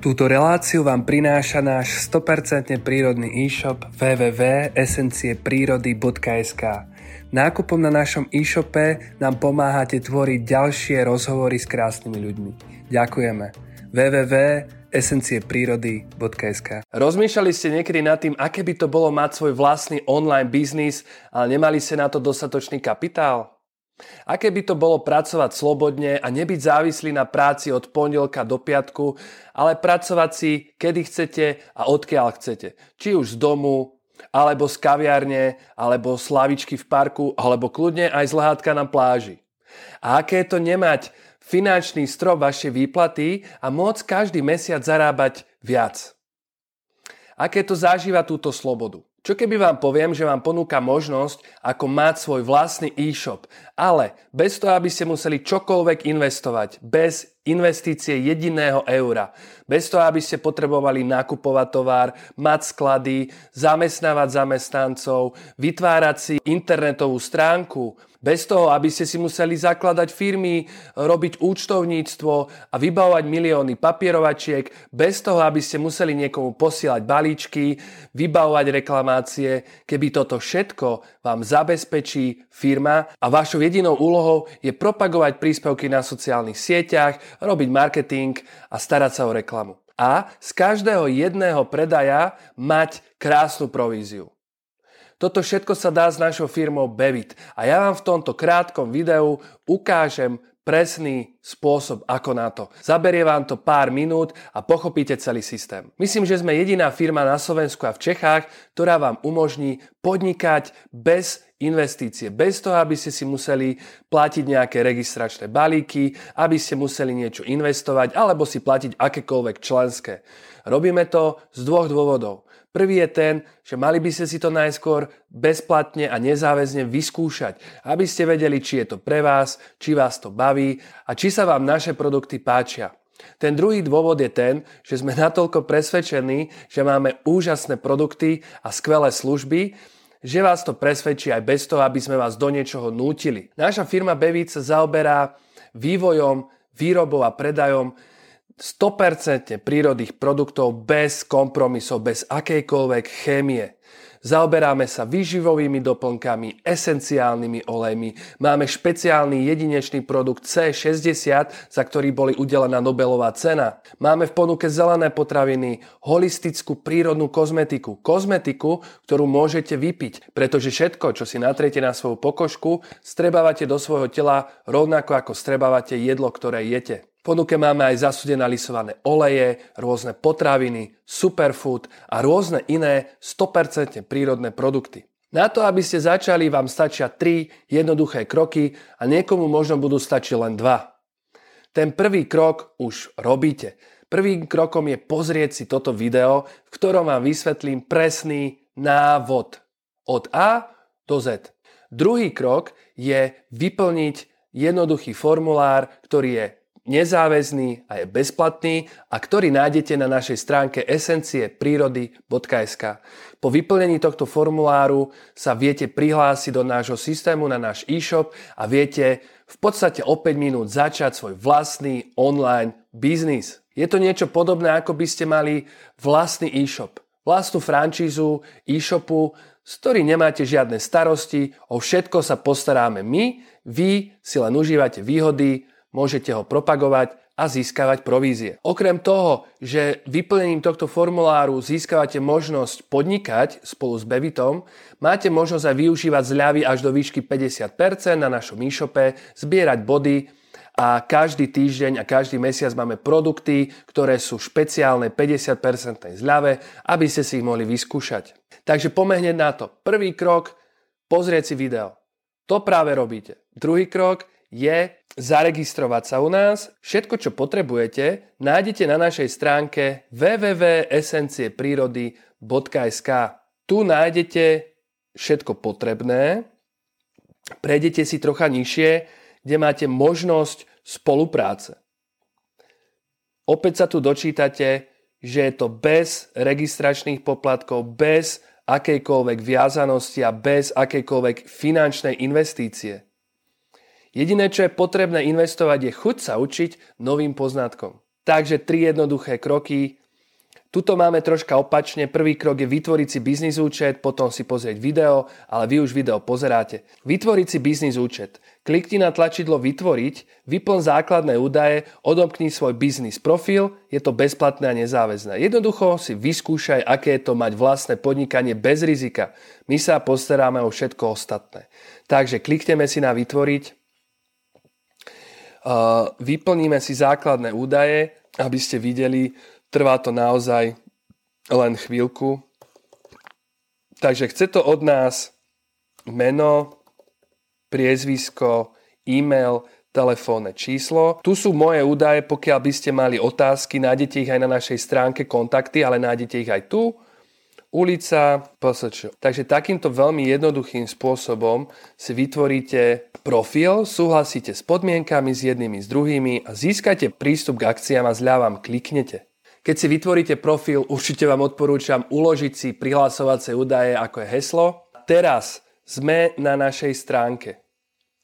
Túto reláciu vám prináša náš 100% prírodný e-shop www.esencieprírody.sk Nákupom na našom e-shope nám pomáhate tvoriť ďalšie rozhovory s krásnymi ľuďmi. Ďakujeme. www.esencieprírody.sk Rozmýšľali ste niekedy nad tým, aké by to bolo mať svoj vlastný online biznis, ale nemali ste na to dostatočný kapitál? Aké by to bolo pracovať slobodne a nebyť závislý na práci od pondelka do piatku, ale pracovať si, kedy chcete a odkiaľ chcete. Či už z domu, alebo z kaviarne, alebo z lavičky v parku, alebo kľudne aj z lehátka na pláži. A aké je to nemať finančný strop vašej výplaty a môcť každý mesiac zarábať viac. Aké to zažíva túto slobodu. Čo keby vám poviem, že vám ponúka možnosť, ako mať svoj vlastný e-shop, ale bez toho, aby ste museli čokoľvek investovať, bez investície jediného eura, bez toho, aby ste potrebovali nakupovať tovar, mať sklady, zamestnávať zamestnancov, vytvárať si internetovú stránku, bez toho, aby ste si museli zakladať firmy, robiť účtovníctvo a vybavovať milióny papierovačiek, bez toho, aby ste museli niekomu posielať balíčky, vybavovať reklamácie, keby toto všetko vám zabezpečí firma a vašou jedinou úlohou je propagovať príspevky na sociálnych sieťach, robiť marketing a starať sa o reklamu. A z každého jedného predaja mať krásnu províziu. Toto všetko sa dá s našou firmou Bevit a ja vám v tomto krátkom videu ukážem presný spôsob, ako na to. Zaberie vám to pár minút a pochopíte celý systém. Myslím, že sme jediná firma na Slovensku a v Čechách, ktorá vám umožní podnikať bez investície, bez toho, aby ste si museli platiť nejaké registračné balíky, aby ste museli niečo investovať alebo si platiť akékoľvek členské. Robíme to z dvoch dôvodov. Prvý je ten, že mali by ste si to najskôr bezplatne a nezáväzne vyskúšať, aby ste vedeli, či je to pre vás, či vás to baví a či sa vám naše produkty páčia. Ten druhý dôvod je ten, že sme natoľko presvedčení, že máme úžasné produkty a skvelé služby, že vás to presvedčí aj bez toho, aby sme vás do niečoho nútili. Naša firma Bevic sa zaoberá vývojom, výrobou a predajom 100% prírodných produktov bez kompromisov, bez akejkoľvek chémie. Zaoberáme sa výživovými doplnkami, esenciálnymi olejmi. Máme špeciálny jedinečný produkt C60, za ktorý boli udelená Nobelová cena. Máme v ponuke zelené potraviny, holistickú prírodnú kozmetiku. Kozmetiku, ktorú môžete vypiť, pretože všetko, čo si natriete na svoju pokožku, strebávate do svojho tela rovnako ako strebávate jedlo, ktoré jete. Ponuke máme aj zasúdené lisované oleje, rôzne potraviny, superfood a rôzne iné 100% prírodné produkty. Na to, aby ste začali, vám stačia 3 jednoduché kroky a niekomu možno budú stačiť len 2. Ten prvý krok už robíte. Prvým krokom je pozrieť si toto video, v ktorom vám vysvetlím presný návod od A do Z. Druhý krok je vyplniť jednoduchý formulár, ktorý je nezáväzný a je bezplatný a ktorý nájdete na našej stránke esencieprírody.sk. Po vyplnení tohto formuláru sa viete prihlásiť do nášho systému na náš e-shop a viete v podstate o 5 minút začať svoj vlastný online biznis. Je to niečo podobné, ako by ste mali vlastný e-shop, vlastnú francízu e-shopu, z ktorý nemáte žiadne starosti, o všetko sa postaráme my, vy si len užívate výhody, môžete ho propagovať a získavať provízie. Okrem toho, že vyplnením tohto formuláru získavate možnosť podnikať spolu s Bevitom, máte možnosť aj využívať zľavy až do výšky 50% na našom e-shope, zbierať body a každý týždeň a každý mesiac máme produkty, ktoré sú špeciálne 50% zľave, aby ste si ich mohli vyskúšať. Takže pomehneť na to. Prvý krok, pozrieť si video. To práve robíte. Druhý krok, je zaregistrovať sa u nás. Všetko, čo potrebujete, nájdete na našej stránke www.esencieprírody.sk. Tu nájdete všetko potrebné, prejdete si trocha nižšie, kde máte možnosť spolupráce. Opäť sa tu dočítate, že je to bez registračných poplatkov, bez akejkoľvek viazanosti a bez akejkoľvek finančnej investície. Jediné, čo je potrebné investovať, je chuť sa učiť novým poznatkom. Takže tri jednoduché kroky. Tuto máme troška opačne. Prvý krok je vytvoriť si biznis účet, potom si pozrieť video, ale vy už video pozeráte. Vytvoriť si biznis účet. Klikni na tlačidlo vytvoriť, vyplň základné údaje, odomkni svoj biznis profil, je to bezplatné a nezáväzné. Jednoducho si vyskúšaj, aké je to mať vlastné podnikanie bez rizika. My sa postaráme o všetko ostatné. Takže klikneme si na vytvoriť, vyplníme si základné údaje, aby ste videli, trvá to naozaj len chvíľku. Takže chce to od nás meno, priezvisko, e-mail, telefónne číslo. Tu sú moje údaje, pokiaľ by ste mali otázky, nájdete ich aj na našej stránke kontakty, ale nájdete ich aj tu ulica, PSČ. Takže takýmto veľmi jednoduchým spôsobom si vytvoríte profil, súhlasíte s podmienkami, s jednými, s druhými a získate prístup k akciám a zľavam kliknete. Keď si vytvoríte profil, určite vám odporúčam uložiť si prihlásovacie údaje ako je heslo. Teraz sme na našej stránke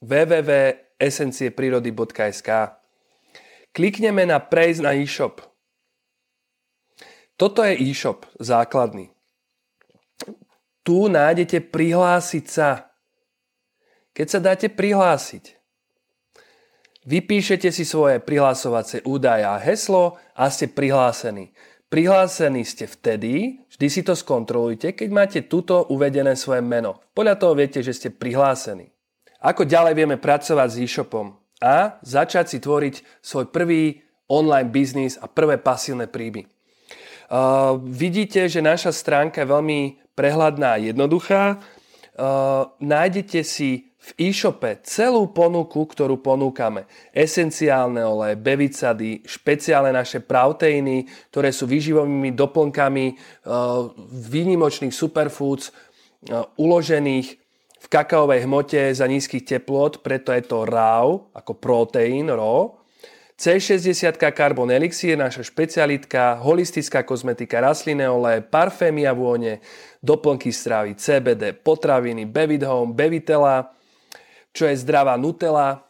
www.esencie.prirody.sk Klikneme na prejsť na e-shop. Toto je e-shop základný tu nájdete prihlásiť sa. Keď sa dáte prihlásiť, vypíšete si svoje prihlásovacie údaje a heslo a ste prihlásení. Prihlásení ste vtedy, vždy si to skontrolujte, keď máte tuto uvedené svoje meno. Podľa toho viete, že ste prihlásení. Ako ďalej vieme pracovať s e-shopom a začať si tvoriť svoj prvý online biznis a prvé pasívne príjmy. Uh, vidíte, že naša stránka je veľmi prehľadná a jednoduchá. Uh, nájdete si v e-shope celú ponuku, ktorú ponúkame. Esenciálne oleje, bevicady, špeciálne naše proteíny, ktoré sú výživovými doplnkami uh, výnimočných superfoods, uh, uložených v kakaovej hmote za nízkych teplot, preto je to RAW, ako proteín, RAW. C60 Carbon Elixir, naša špecialitka, holistická kozmetika, rastlinné oleje, parfémy a vône, doplnky stravy, CBD, potraviny, Bevid Home, Bevitela, čo je zdravá Nutella,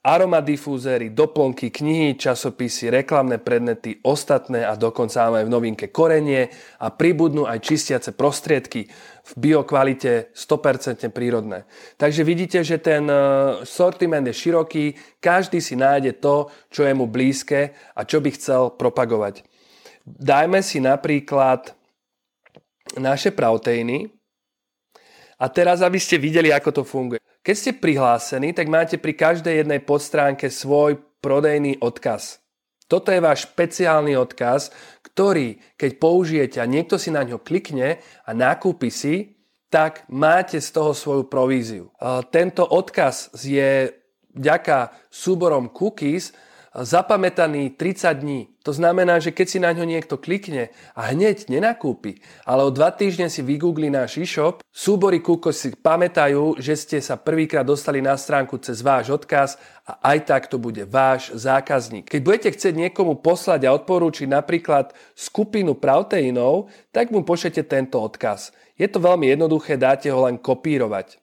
aromadifúzery, doplnky, knihy, časopisy, reklamné predmety, ostatné a dokonca máme v novinke korenie a pribudnú aj čistiace prostriedky v biokvalite 100% prírodné. Takže vidíte, že ten e, sortiment je široký, každý si nájde to, čo je mu blízke a čo by chcel propagovať. Dajme si napríklad naše proteíny a teraz, aby ste videli, ako to funguje. Keď ste prihlásení, tak máte pri každej jednej podstránke svoj prodejný odkaz. Toto je váš špeciálny odkaz, ktorý, keď použijete a niekto si na ňo klikne a nakúpi si, tak máte z toho svoju províziu. Tento odkaz je vďaka súborom cookies zapamätaný 30 dní. To znamená, že keď si na ňo niekto klikne a hneď nenakúpi, ale o dva týždne si vygoogli náš e-shop, súbory Kúko si pamätajú, že ste sa prvýkrát dostali na stránku cez váš odkaz a aj tak to bude váš zákazník. Keď budete chcieť niekomu poslať a odporúčiť napríklad skupinu proteínov, tak mu pošlete tento odkaz. Je to veľmi jednoduché, dáte ho len kopírovať.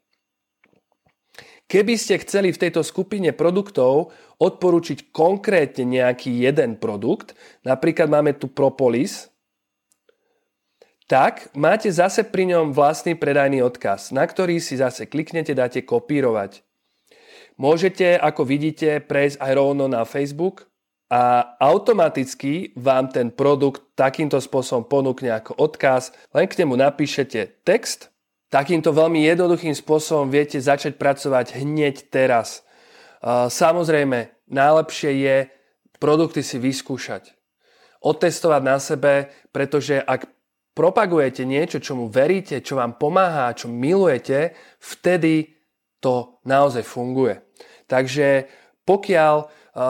Keby ste chceli v tejto skupine produktov odporučiť konkrétne nejaký jeden produkt, napríklad máme tu propolis, tak máte zase pri ňom vlastný predajný odkaz, na ktorý si zase kliknete, dáte kopírovať. Môžete, ako vidíte, prejsť aj rovno na Facebook a automaticky vám ten produkt takýmto spôsobom ponúkne ako odkaz. Len k nemu napíšete text Takýmto veľmi jednoduchým spôsobom viete začať pracovať hneď teraz. Samozrejme, najlepšie je produkty si vyskúšať. Otestovať na sebe, pretože ak propagujete niečo, čomu veríte, čo vám pomáha, čo milujete, vtedy to naozaj funguje. Takže pokiaľ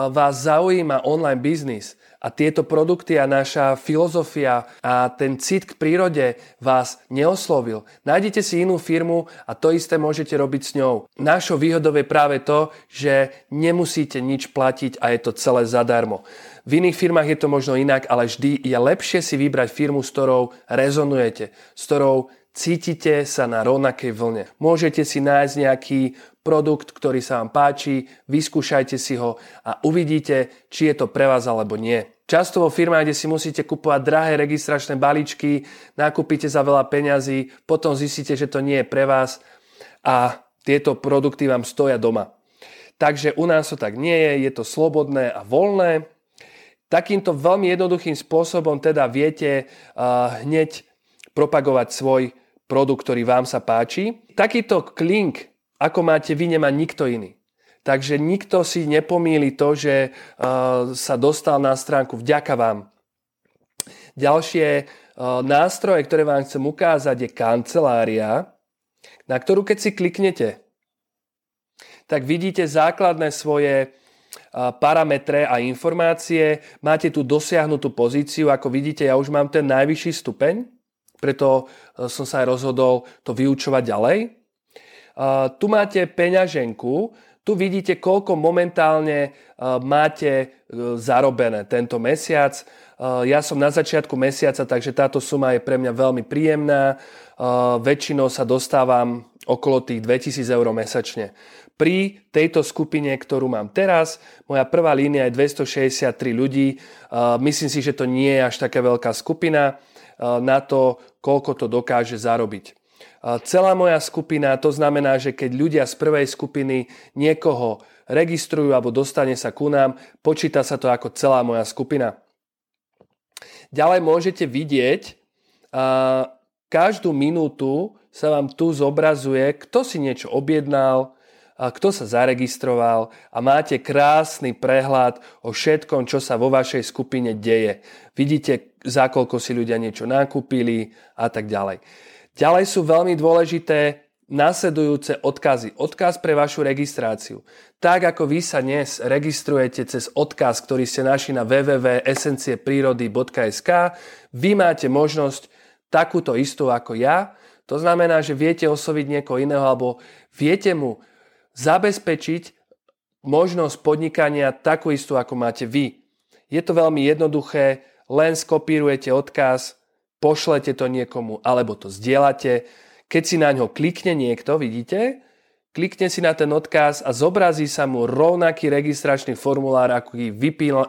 vás zaujíma online biznis, a tieto produkty a naša filozofia a ten cit k prírode vás neoslovil, nájdete si inú firmu a to isté môžete robiť s ňou. Našou výhodou je práve to, že nemusíte nič platiť a je to celé zadarmo. V iných firmách je to možno inak, ale vždy je lepšie si vybrať firmu, s ktorou rezonujete, s ktorou cítite sa na rovnakej vlne. Môžete si nájsť nejaký produkt, ktorý sa vám páči, vyskúšajte si ho a uvidíte, či je to pre vás alebo nie. Často vo firmách, kde si musíte kupovať drahé registračné balíčky, nakúpite za veľa peňazí, potom zistíte, že to nie je pre vás a tieto produkty vám stoja doma. Takže u nás to tak nie je, je to slobodné a voľné. Takýmto veľmi jednoduchým spôsobom teda viete uh, hneď propagovať svoj produkt, ktorý vám sa páči. Takýto link, ako máte vy, nemá nikto iný. Takže nikto si nepomíli to, že uh, sa dostal na stránku vďaka vám. Ďalšie uh, nástroje, ktoré vám chcem ukázať, je kancelária, na ktorú keď si kliknete, tak vidíte základné svoje uh, parametre a informácie. Máte tu dosiahnutú pozíciu, ako vidíte, ja už mám ten najvyšší stupeň, preto som sa aj rozhodol to vyučovať ďalej. Tu máte peňaženku, tu vidíte, koľko momentálne e, máte e, zarobené tento mesiac. E, ja som na začiatku mesiaca, takže táto suma je pre mňa veľmi príjemná. Väčšinou sa dostávam okolo tých 2000 eur mesačne. Pri tejto skupine, ktorú mám teraz, moja prvá línia je 263 ľudí. Myslím si, že to nie je až taká veľká skupina na to, koľko to dokáže zarobiť celá moja skupina, to znamená, že keď ľudia z prvej skupiny niekoho registrujú alebo dostane sa ku nám, počíta sa to ako celá moja skupina. Ďalej môžete vidieť, každú minútu sa vám tu zobrazuje, kto si niečo objednal, kto sa zaregistroval a máte krásny prehľad o všetkom, čo sa vo vašej skupine deje. Vidíte, za koľko si ľudia niečo nakúpili a tak ďalej. Ďalej sú veľmi dôležité nasledujúce odkazy. Odkaz pre vašu registráciu. Tak ako vy sa dnes registrujete cez odkaz, ktorý ste našli na www.esencieprírody.sk, vy máte možnosť takúto istú ako ja. To znamená, že viete osloviť niekoho iného alebo viete mu zabezpečiť možnosť podnikania takú istú, ako máte vy. Je to veľmi jednoduché, len skopírujete odkaz, pošlete to niekomu alebo to zdieľate. Keď si na ňo klikne niekto, vidíte, klikne si na ten odkaz a zobrazí sa mu rovnaký registračný formulár, ako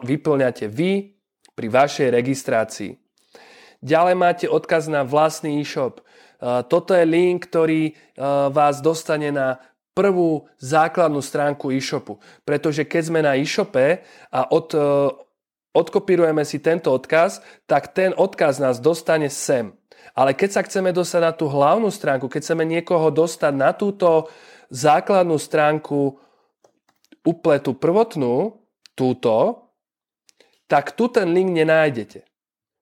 vyplňate vy pri vašej registrácii. Ďalej máte odkaz na vlastný e-shop. E, toto je link, ktorý e, vás dostane na prvú základnú stránku e-shopu. Pretože keď sme na e-shope a od e, odkopírujeme si tento odkaz, tak ten odkaz nás dostane sem. Ale keď sa chceme dostať na tú hlavnú stránku, keď chceme niekoho dostať na túto základnú stránku upletu prvotnú, túto, tak tu ten link nenájdete.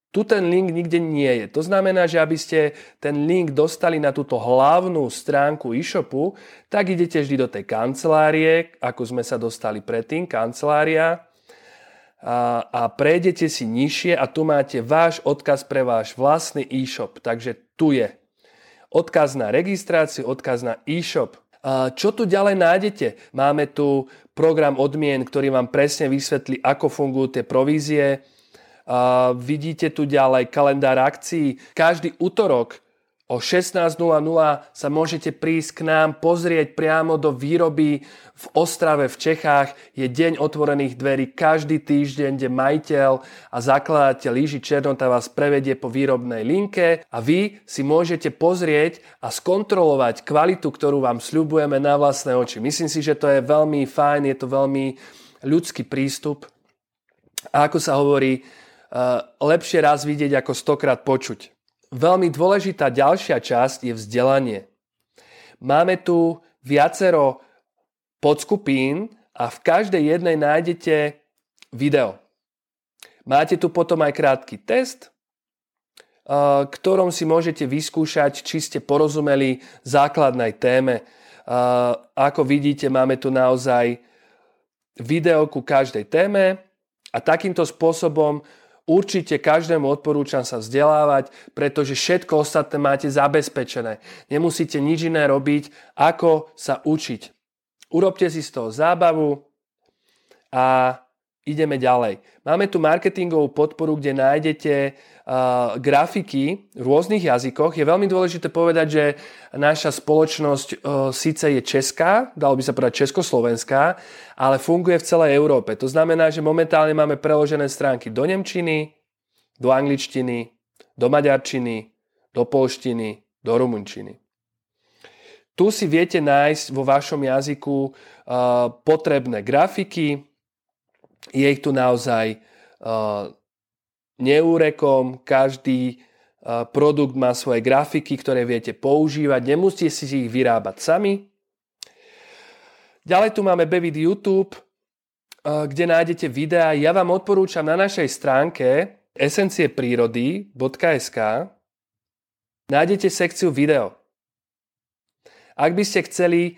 Tu ten link nikde nie je. To znamená, že aby ste ten link dostali na túto hlavnú stránku e-shopu, tak idete vždy do tej kancelárie, ako sme sa dostali predtým, kancelária, a, a prejdete si nižšie a tu máte váš odkaz pre váš vlastný e-shop. Takže tu je odkaz na registráciu, odkaz na e-shop. A čo tu ďalej nájdete? Máme tu program odmien, ktorý vám presne vysvetlí, ako fungujú tie provízie. A vidíte tu ďalej kalendár akcií. Každý útorok O 16.00 sa môžete prísť k nám pozrieť priamo do výroby v Ostrave v Čechách. Je deň otvorených dverí každý týždeň, kde majiteľ a zakladateľ Líži Černota vás prevedie po výrobnej linke a vy si môžete pozrieť a skontrolovať kvalitu, ktorú vám sľubujeme na vlastné oči. Myslím si, že to je veľmi fajn, je to veľmi ľudský prístup. A ako sa hovorí, lepšie raz vidieť ako stokrát počuť. Veľmi dôležitá ďalšia časť je vzdelanie. Máme tu viacero podskupín a v každej jednej nájdete video. Máte tu potom aj krátky test, ktorom si môžete vyskúšať, či ste porozumeli základnej téme. Ako vidíte, máme tu naozaj video ku každej téme a takýmto spôsobom Určite každému odporúčam sa vzdelávať, pretože všetko ostatné máte zabezpečené. Nemusíte nič iné robiť, ako sa učiť. Urobte si z toho zábavu a ideme ďalej. Máme tu marketingovú podporu, kde nájdete uh, grafiky v rôznych jazykoch. Je veľmi dôležité povedať, že naša spoločnosť uh, síce je česká, dalo by sa povedať československá, ale funguje v celej Európe. To znamená, že momentálne máme preložené stránky do nemčiny, do angličtiny, do maďarčiny, do polštiny, do rumunčiny. Tu si viete nájsť vo vašom jazyku uh, potrebné grafiky, je ich tu naozaj uh, neúrekom, každý uh, produkt má svoje grafiky, ktoré viete používať, nemusíte si ich vyrábať sami. Ďalej tu máme Bevid YouTube, uh, kde nájdete videá. Ja vám odporúčam na našej stránke esencieprírody.sk nájdete sekciu video. Ak by ste chceli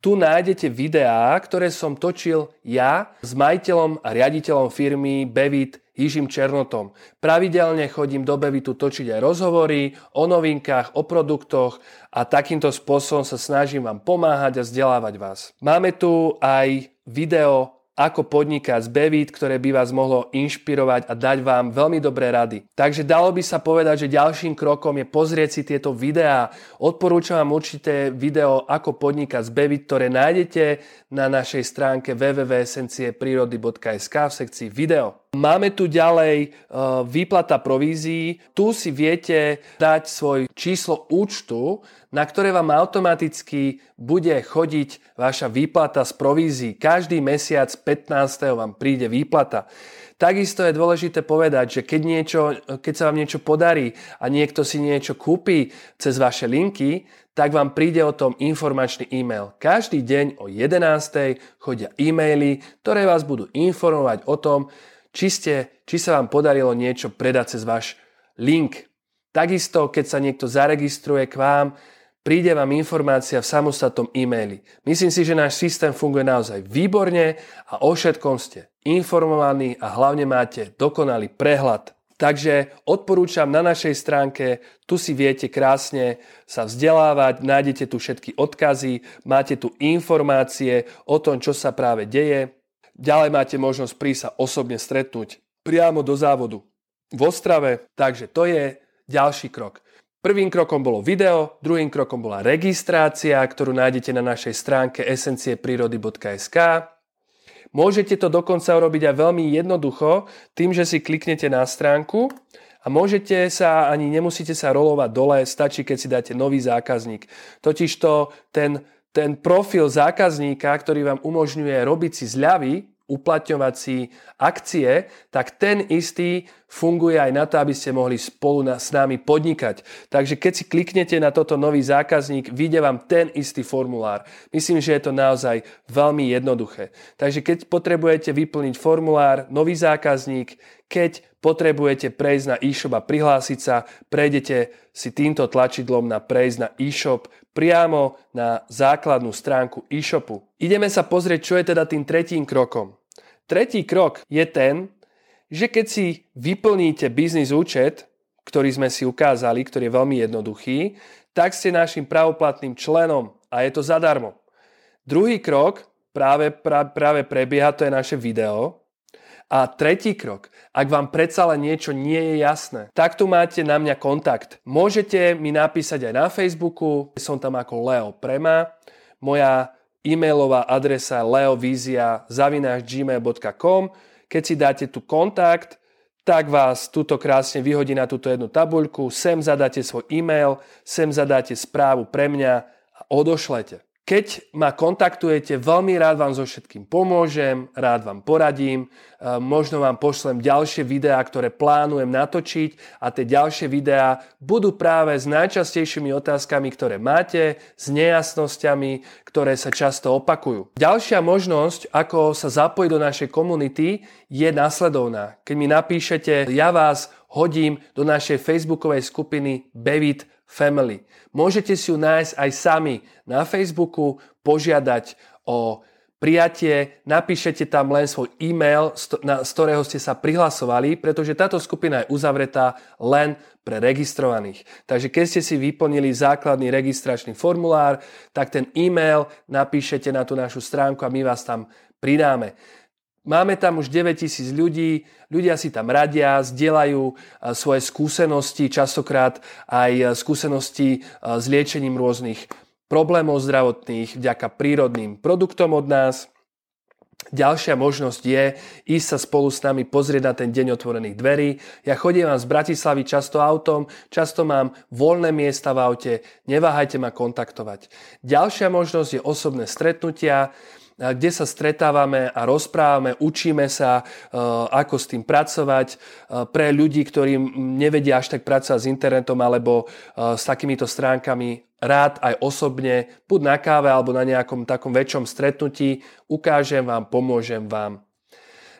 tu nájdete videá, ktoré som točil ja s majiteľom a riaditeľom firmy Bevit Jižim Černotom. Pravidelne chodím do Bevitu točiť aj rozhovory o novinkách, o produktoch a takýmto spôsobom sa snažím vám pomáhať a vzdelávať vás. Máme tu aj video ako podnikať z Bevit, ktoré by vás mohlo inšpirovať a dať vám veľmi dobré rady. Takže dalo by sa povedať, že ďalším krokom je pozrieť si tieto videá. Odporúčam vám určité video ako podnikať z Bevit, ktoré nájdete na našej stránke www.esencieprírody.sk v sekcii video. Máme tu ďalej uh, výplata provízií. Tu si viete dať svoj číslo účtu, na ktoré vám automaticky bude chodiť vaša výplata z provízií. Každý mesiac 15. vám príde výplata. Takisto je dôležité povedať, že keď, niečo, keď sa vám niečo podarí a niekto si niečo kúpi cez vaše linky, tak vám príde o tom informačný e-mail. Každý deň o 11. chodia e-maily, ktoré vás budú informovať o tom, či, ste, či sa vám podarilo niečo predať cez váš link. Takisto, keď sa niekto zaregistruje k vám, príde vám informácia v samostatnom e-maili. Myslím si, že náš systém funguje naozaj výborne a o všetkom ste informovaní a hlavne máte dokonalý prehľad. Takže odporúčam na našej stránke, tu si viete krásne sa vzdelávať, nájdete tu všetky odkazy, máte tu informácie o tom, čo sa práve deje Ďalej máte možnosť prísť sa osobne stretnúť priamo do závodu v Ostrave, takže to je ďalší krok. Prvým krokom bolo video, druhým krokom bola registrácia, ktorú nájdete na našej stránke esencieprírody.sk. Môžete to dokonca urobiť aj veľmi jednoducho, tým, že si kliknete na stránku a môžete sa, ani nemusíte sa rolovať dole, stačí, keď si dáte nový zákazník. Totižto ten ten profil zákazníka, ktorý vám umožňuje robiť si zľavy, uplatňovať si akcie, tak ten istý funguje aj na to, aby ste mohli spolu na, s nami podnikať. Takže keď si kliknete na toto nový zákazník, vyjde vám ten istý formulár. Myslím, že je to naozaj veľmi jednoduché. Takže keď potrebujete vyplniť formulár, nový zákazník, keď potrebujete prejsť na e-shop a prihlásiť sa, prejdete si týmto tlačidlom na prejsť na e-shop priamo na základnú stránku e-shopu. Ideme sa pozrieť, čo je teda tým tretím krokom. Tretí krok je ten, že keď si vyplníte biznis účet, ktorý sme si ukázali, ktorý je veľmi jednoduchý, tak ste našim pravoplatným členom a je to zadarmo. Druhý krok práve, práve prebieha, to je naše video. A tretí krok, ak vám predsa len niečo nie je jasné, tak tu máte na mňa kontakt. Môžete mi napísať aj na Facebooku, som tam ako Leo Prema. Moja e-mailová adresa leovizia.gmail.com Keď si dáte tu kontakt, tak vás tuto krásne vyhodí na túto jednu tabuľku, sem zadáte svoj e-mail, sem zadáte správu pre mňa a odošlete. Keď ma kontaktujete, veľmi rád vám so všetkým pomôžem, rád vám poradím, e, možno vám pošlem ďalšie videá, ktoré plánujem natočiť a tie ďalšie videá budú práve s najčastejšími otázkami, ktoré máte, s nejasnosťami, ktoré sa často opakujú. Ďalšia možnosť, ako sa zapojiť do našej komunity, je nasledovná. Keď mi napíšete, ja vás hodím do našej facebookovej skupiny Bevit Family. Môžete si ju nájsť aj sami na Facebooku, požiadať o prijatie, napíšete tam len svoj e-mail, z ktorého ste sa prihlasovali, pretože táto skupina je uzavretá len pre registrovaných. Takže keď ste si vyplnili základný registračný formulár, tak ten e-mail napíšete na tú našu stránku a my vás tam pridáme. Máme tam už 9000 ľudí, ľudia si tam radia, zdieľajú svoje skúsenosti, častokrát aj skúsenosti s liečením rôznych problémov zdravotných vďaka prírodným produktom od nás. Ďalšia možnosť je ísť sa spolu s nami pozrieť na ten deň otvorených dverí. Ja chodím vám z Bratislavy často autom, často mám voľné miesta v aute, neváhajte ma kontaktovať. Ďalšia možnosť je osobné stretnutia kde sa stretávame a rozprávame, učíme sa, e, ako s tým pracovať. E, pre ľudí, ktorí nevedia až tak pracovať s internetom alebo e, s takýmito stránkami, rád aj osobne, buď na káve alebo na nejakom takom väčšom stretnutí, ukážem vám, pomôžem vám.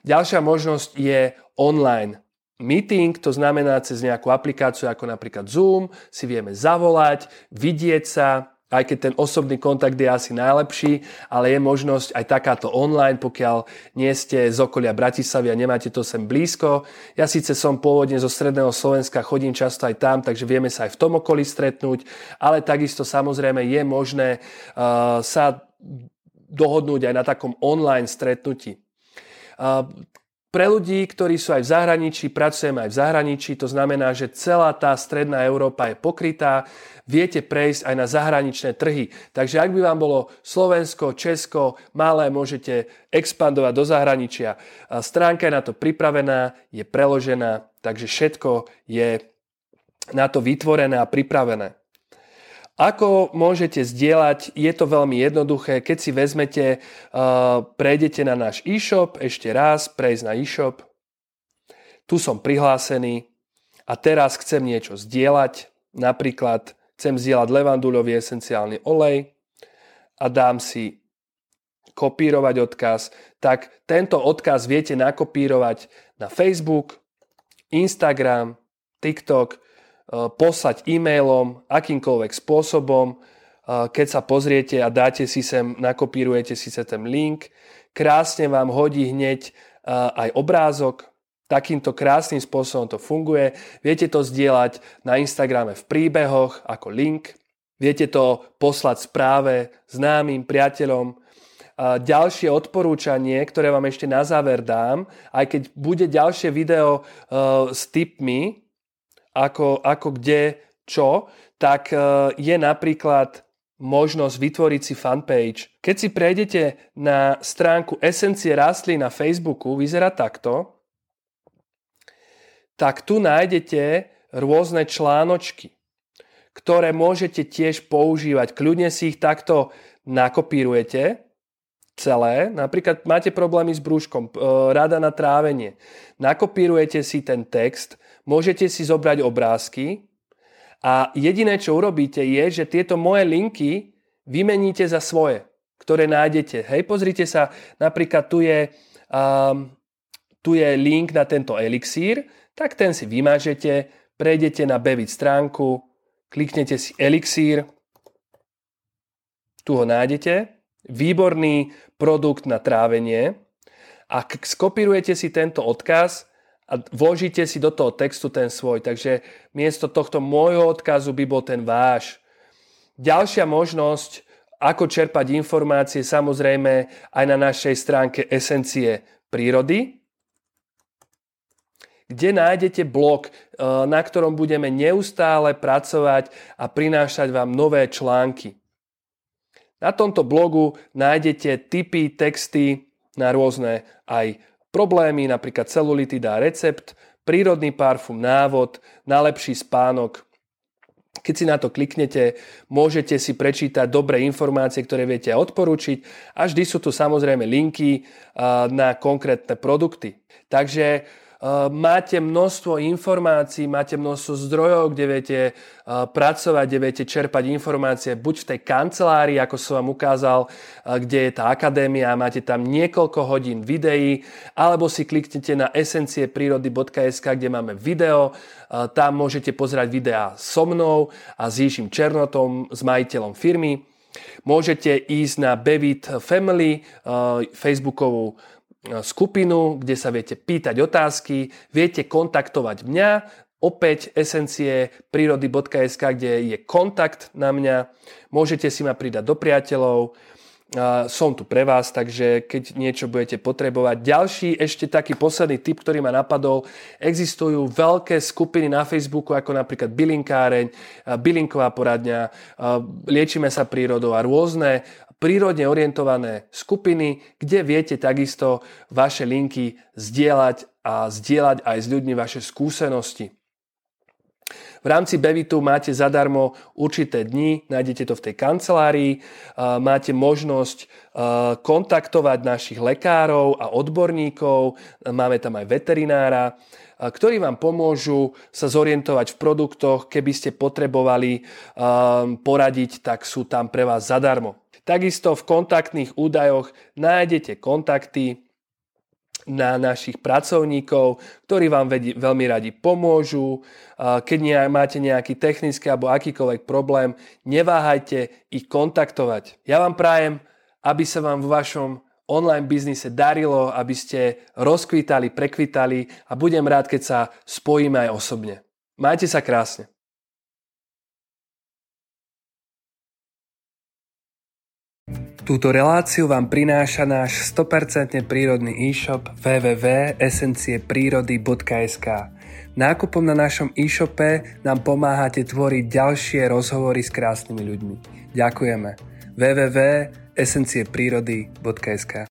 Ďalšia možnosť je online meeting, to znamená cez nejakú aplikáciu ako napríklad Zoom, si vieme zavolať, vidieť sa, aj keď ten osobný kontakt je asi najlepší, ale je možnosť aj takáto online, pokiaľ nie ste z okolia Bratislavy a nemáte to sem blízko. Ja síce som pôvodne zo stredného Slovenska, chodím často aj tam, takže vieme sa aj v tom okolí stretnúť, ale takisto samozrejme je možné uh, sa dohodnúť aj na takom online stretnutí. Uh, pre ľudí, ktorí sú aj v zahraničí, pracujeme aj v zahraničí, to znamená, že celá tá stredná Európa je pokrytá, viete prejsť aj na zahraničné trhy. Takže ak by vám bolo Slovensko, Česko malé, môžete expandovať do zahraničia. Stránka je na to pripravená, je preložená, takže všetko je na to vytvorené a pripravené. Ako môžete zdieľať? Je to veľmi jednoduché. Keď si vezmete, uh, prejdete na náš e-shop, ešte raz, prejsť na e-shop. Tu som prihlásený a teraz chcem niečo zdieľať. Napríklad chcem zdieľať levandulový esenciálny olej a dám si kopírovať odkaz, tak tento odkaz viete nakopírovať na Facebook, Instagram, TikTok, poslať e-mailom, akýmkoľvek spôsobom. Eh, keď sa pozriete a dáte si sem, nakopírujete si sem ten link, krásne vám hodí hneď eh, aj obrázok, Takýmto krásnym spôsobom to funguje. Viete to zdieľať na Instagrame v príbehoch ako link. Viete to poslať správe známym, priateľom. Ďalšie odporúčanie, ktoré vám ešte na záver dám, aj keď bude ďalšie video s tipmi, ako, ako kde, čo, tak e, je napríklad možnosť vytvoriť si fanpage. Keď si prejdete na stránku Esencie rastlín na Facebooku, vyzerá takto, tak tu nájdete rôzne článočky, ktoré môžete tiež používať. Kľudne si ich takto nakopírujete celé. Napríklad máte problémy s brúškom, e, rada na trávenie. Nakopírujete si ten text, môžete si zobrať obrázky a jediné, čo urobíte, je, že tieto moje linky vymeníte za svoje, ktoré nájdete. Hej, pozrite sa, napríklad tu je, um, tu je link na tento elixír, tak ten si vymažete, prejdete na Bevit stránku, kliknete si elixír, tu ho nájdete, výborný produkt na trávenie a skopírujete si tento odkaz, a vložíte si do toho textu ten svoj. Takže miesto tohto môjho odkazu by bol ten váš. Ďalšia možnosť, ako čerpať informácie, samozrejme aj na našej stránke Esencie prírody, kde nájdete blog, eh, na ktorom budeme neustále pracovať a prinášať vám nové články. Na tomto blogu nájdete tipy, texty na rôzne aj Problémy, napríklad celulitida recept, prírodný parfum, návod, na lepší spánok. Keď si na to kliknete, môžete si prečítať dobré informácie, ktoré viete odporúčiť a vždy sú tu samozrejme linky na konkrétne produkty. Takže máte množstvo informácií, máte množstvo zdrojov, kde viete eh, pracovať, kde viete čerpať informácie buď v tej kancelárii, ako som vám ukázal, eh, kde je tá akadémia, máte tam niekoľko hodín videí, alebo si kliknete na esencieprírody.sk, kde máme video, tam môžete pozerať videá so mnou a s Jiším Černotom, s majiteľom firmy. Môžete ísť na Bevit Family, facebookovú skupinu, kde sa viete pýtať otázky, viete kontaktovať mňa, opäť esencie prírody.sk, kde je kontakt na mňa, môžete si ma pridať do priateľov, som tu pre vás, takže keď niečo budete potrebovať. Ďalší ešte taký posledný tip, ktorý ma napadol, existujú veľké skupiny na Facebooku, ako napríklad Bylinkáreň, Bylinková poradňa, Liečime sa prírodou a rôzne prírodne orientované skupiny, kde viete takisto vaše linky zdieľať a zdieľať aj s ľuďmi vaše skúsenosti. V rámci Bevitu máte zadarmo určité dni, nájdete to v tej kancelárii, máte možnosť kontaktovať našich lekárov a odborníkov, máme tam aj veterinára, ktorí vám pomôžu sa zorientovať v produktoch, keby ste potrebovali poradiť, tak sú tam pre vás zadarmo. Takisto v kontaktných údajoch nájdete kontakty na našich pracovníkov, ktorí vám veľmi radi pomôžu. Keď máte nejaký technický alebo akýkoľvek problém, neváhajte ich kontaktovať. Ja vám prajem, aby sa vám v vašom online biznise darilo, aby ste rozkvítali, prekvítali a budem rád, keď sa spojíme aj osobne. Majte sa krásne. Túto reláciu vám prináša náš 100% prírodný e-shop www.esencieprírody.sk Nákupom na našom e-shope nám pomáhate tvoriť ďalšie rozhovory s krásnymi ľuďmi. Ďakujeme. www.esencieprírody.sk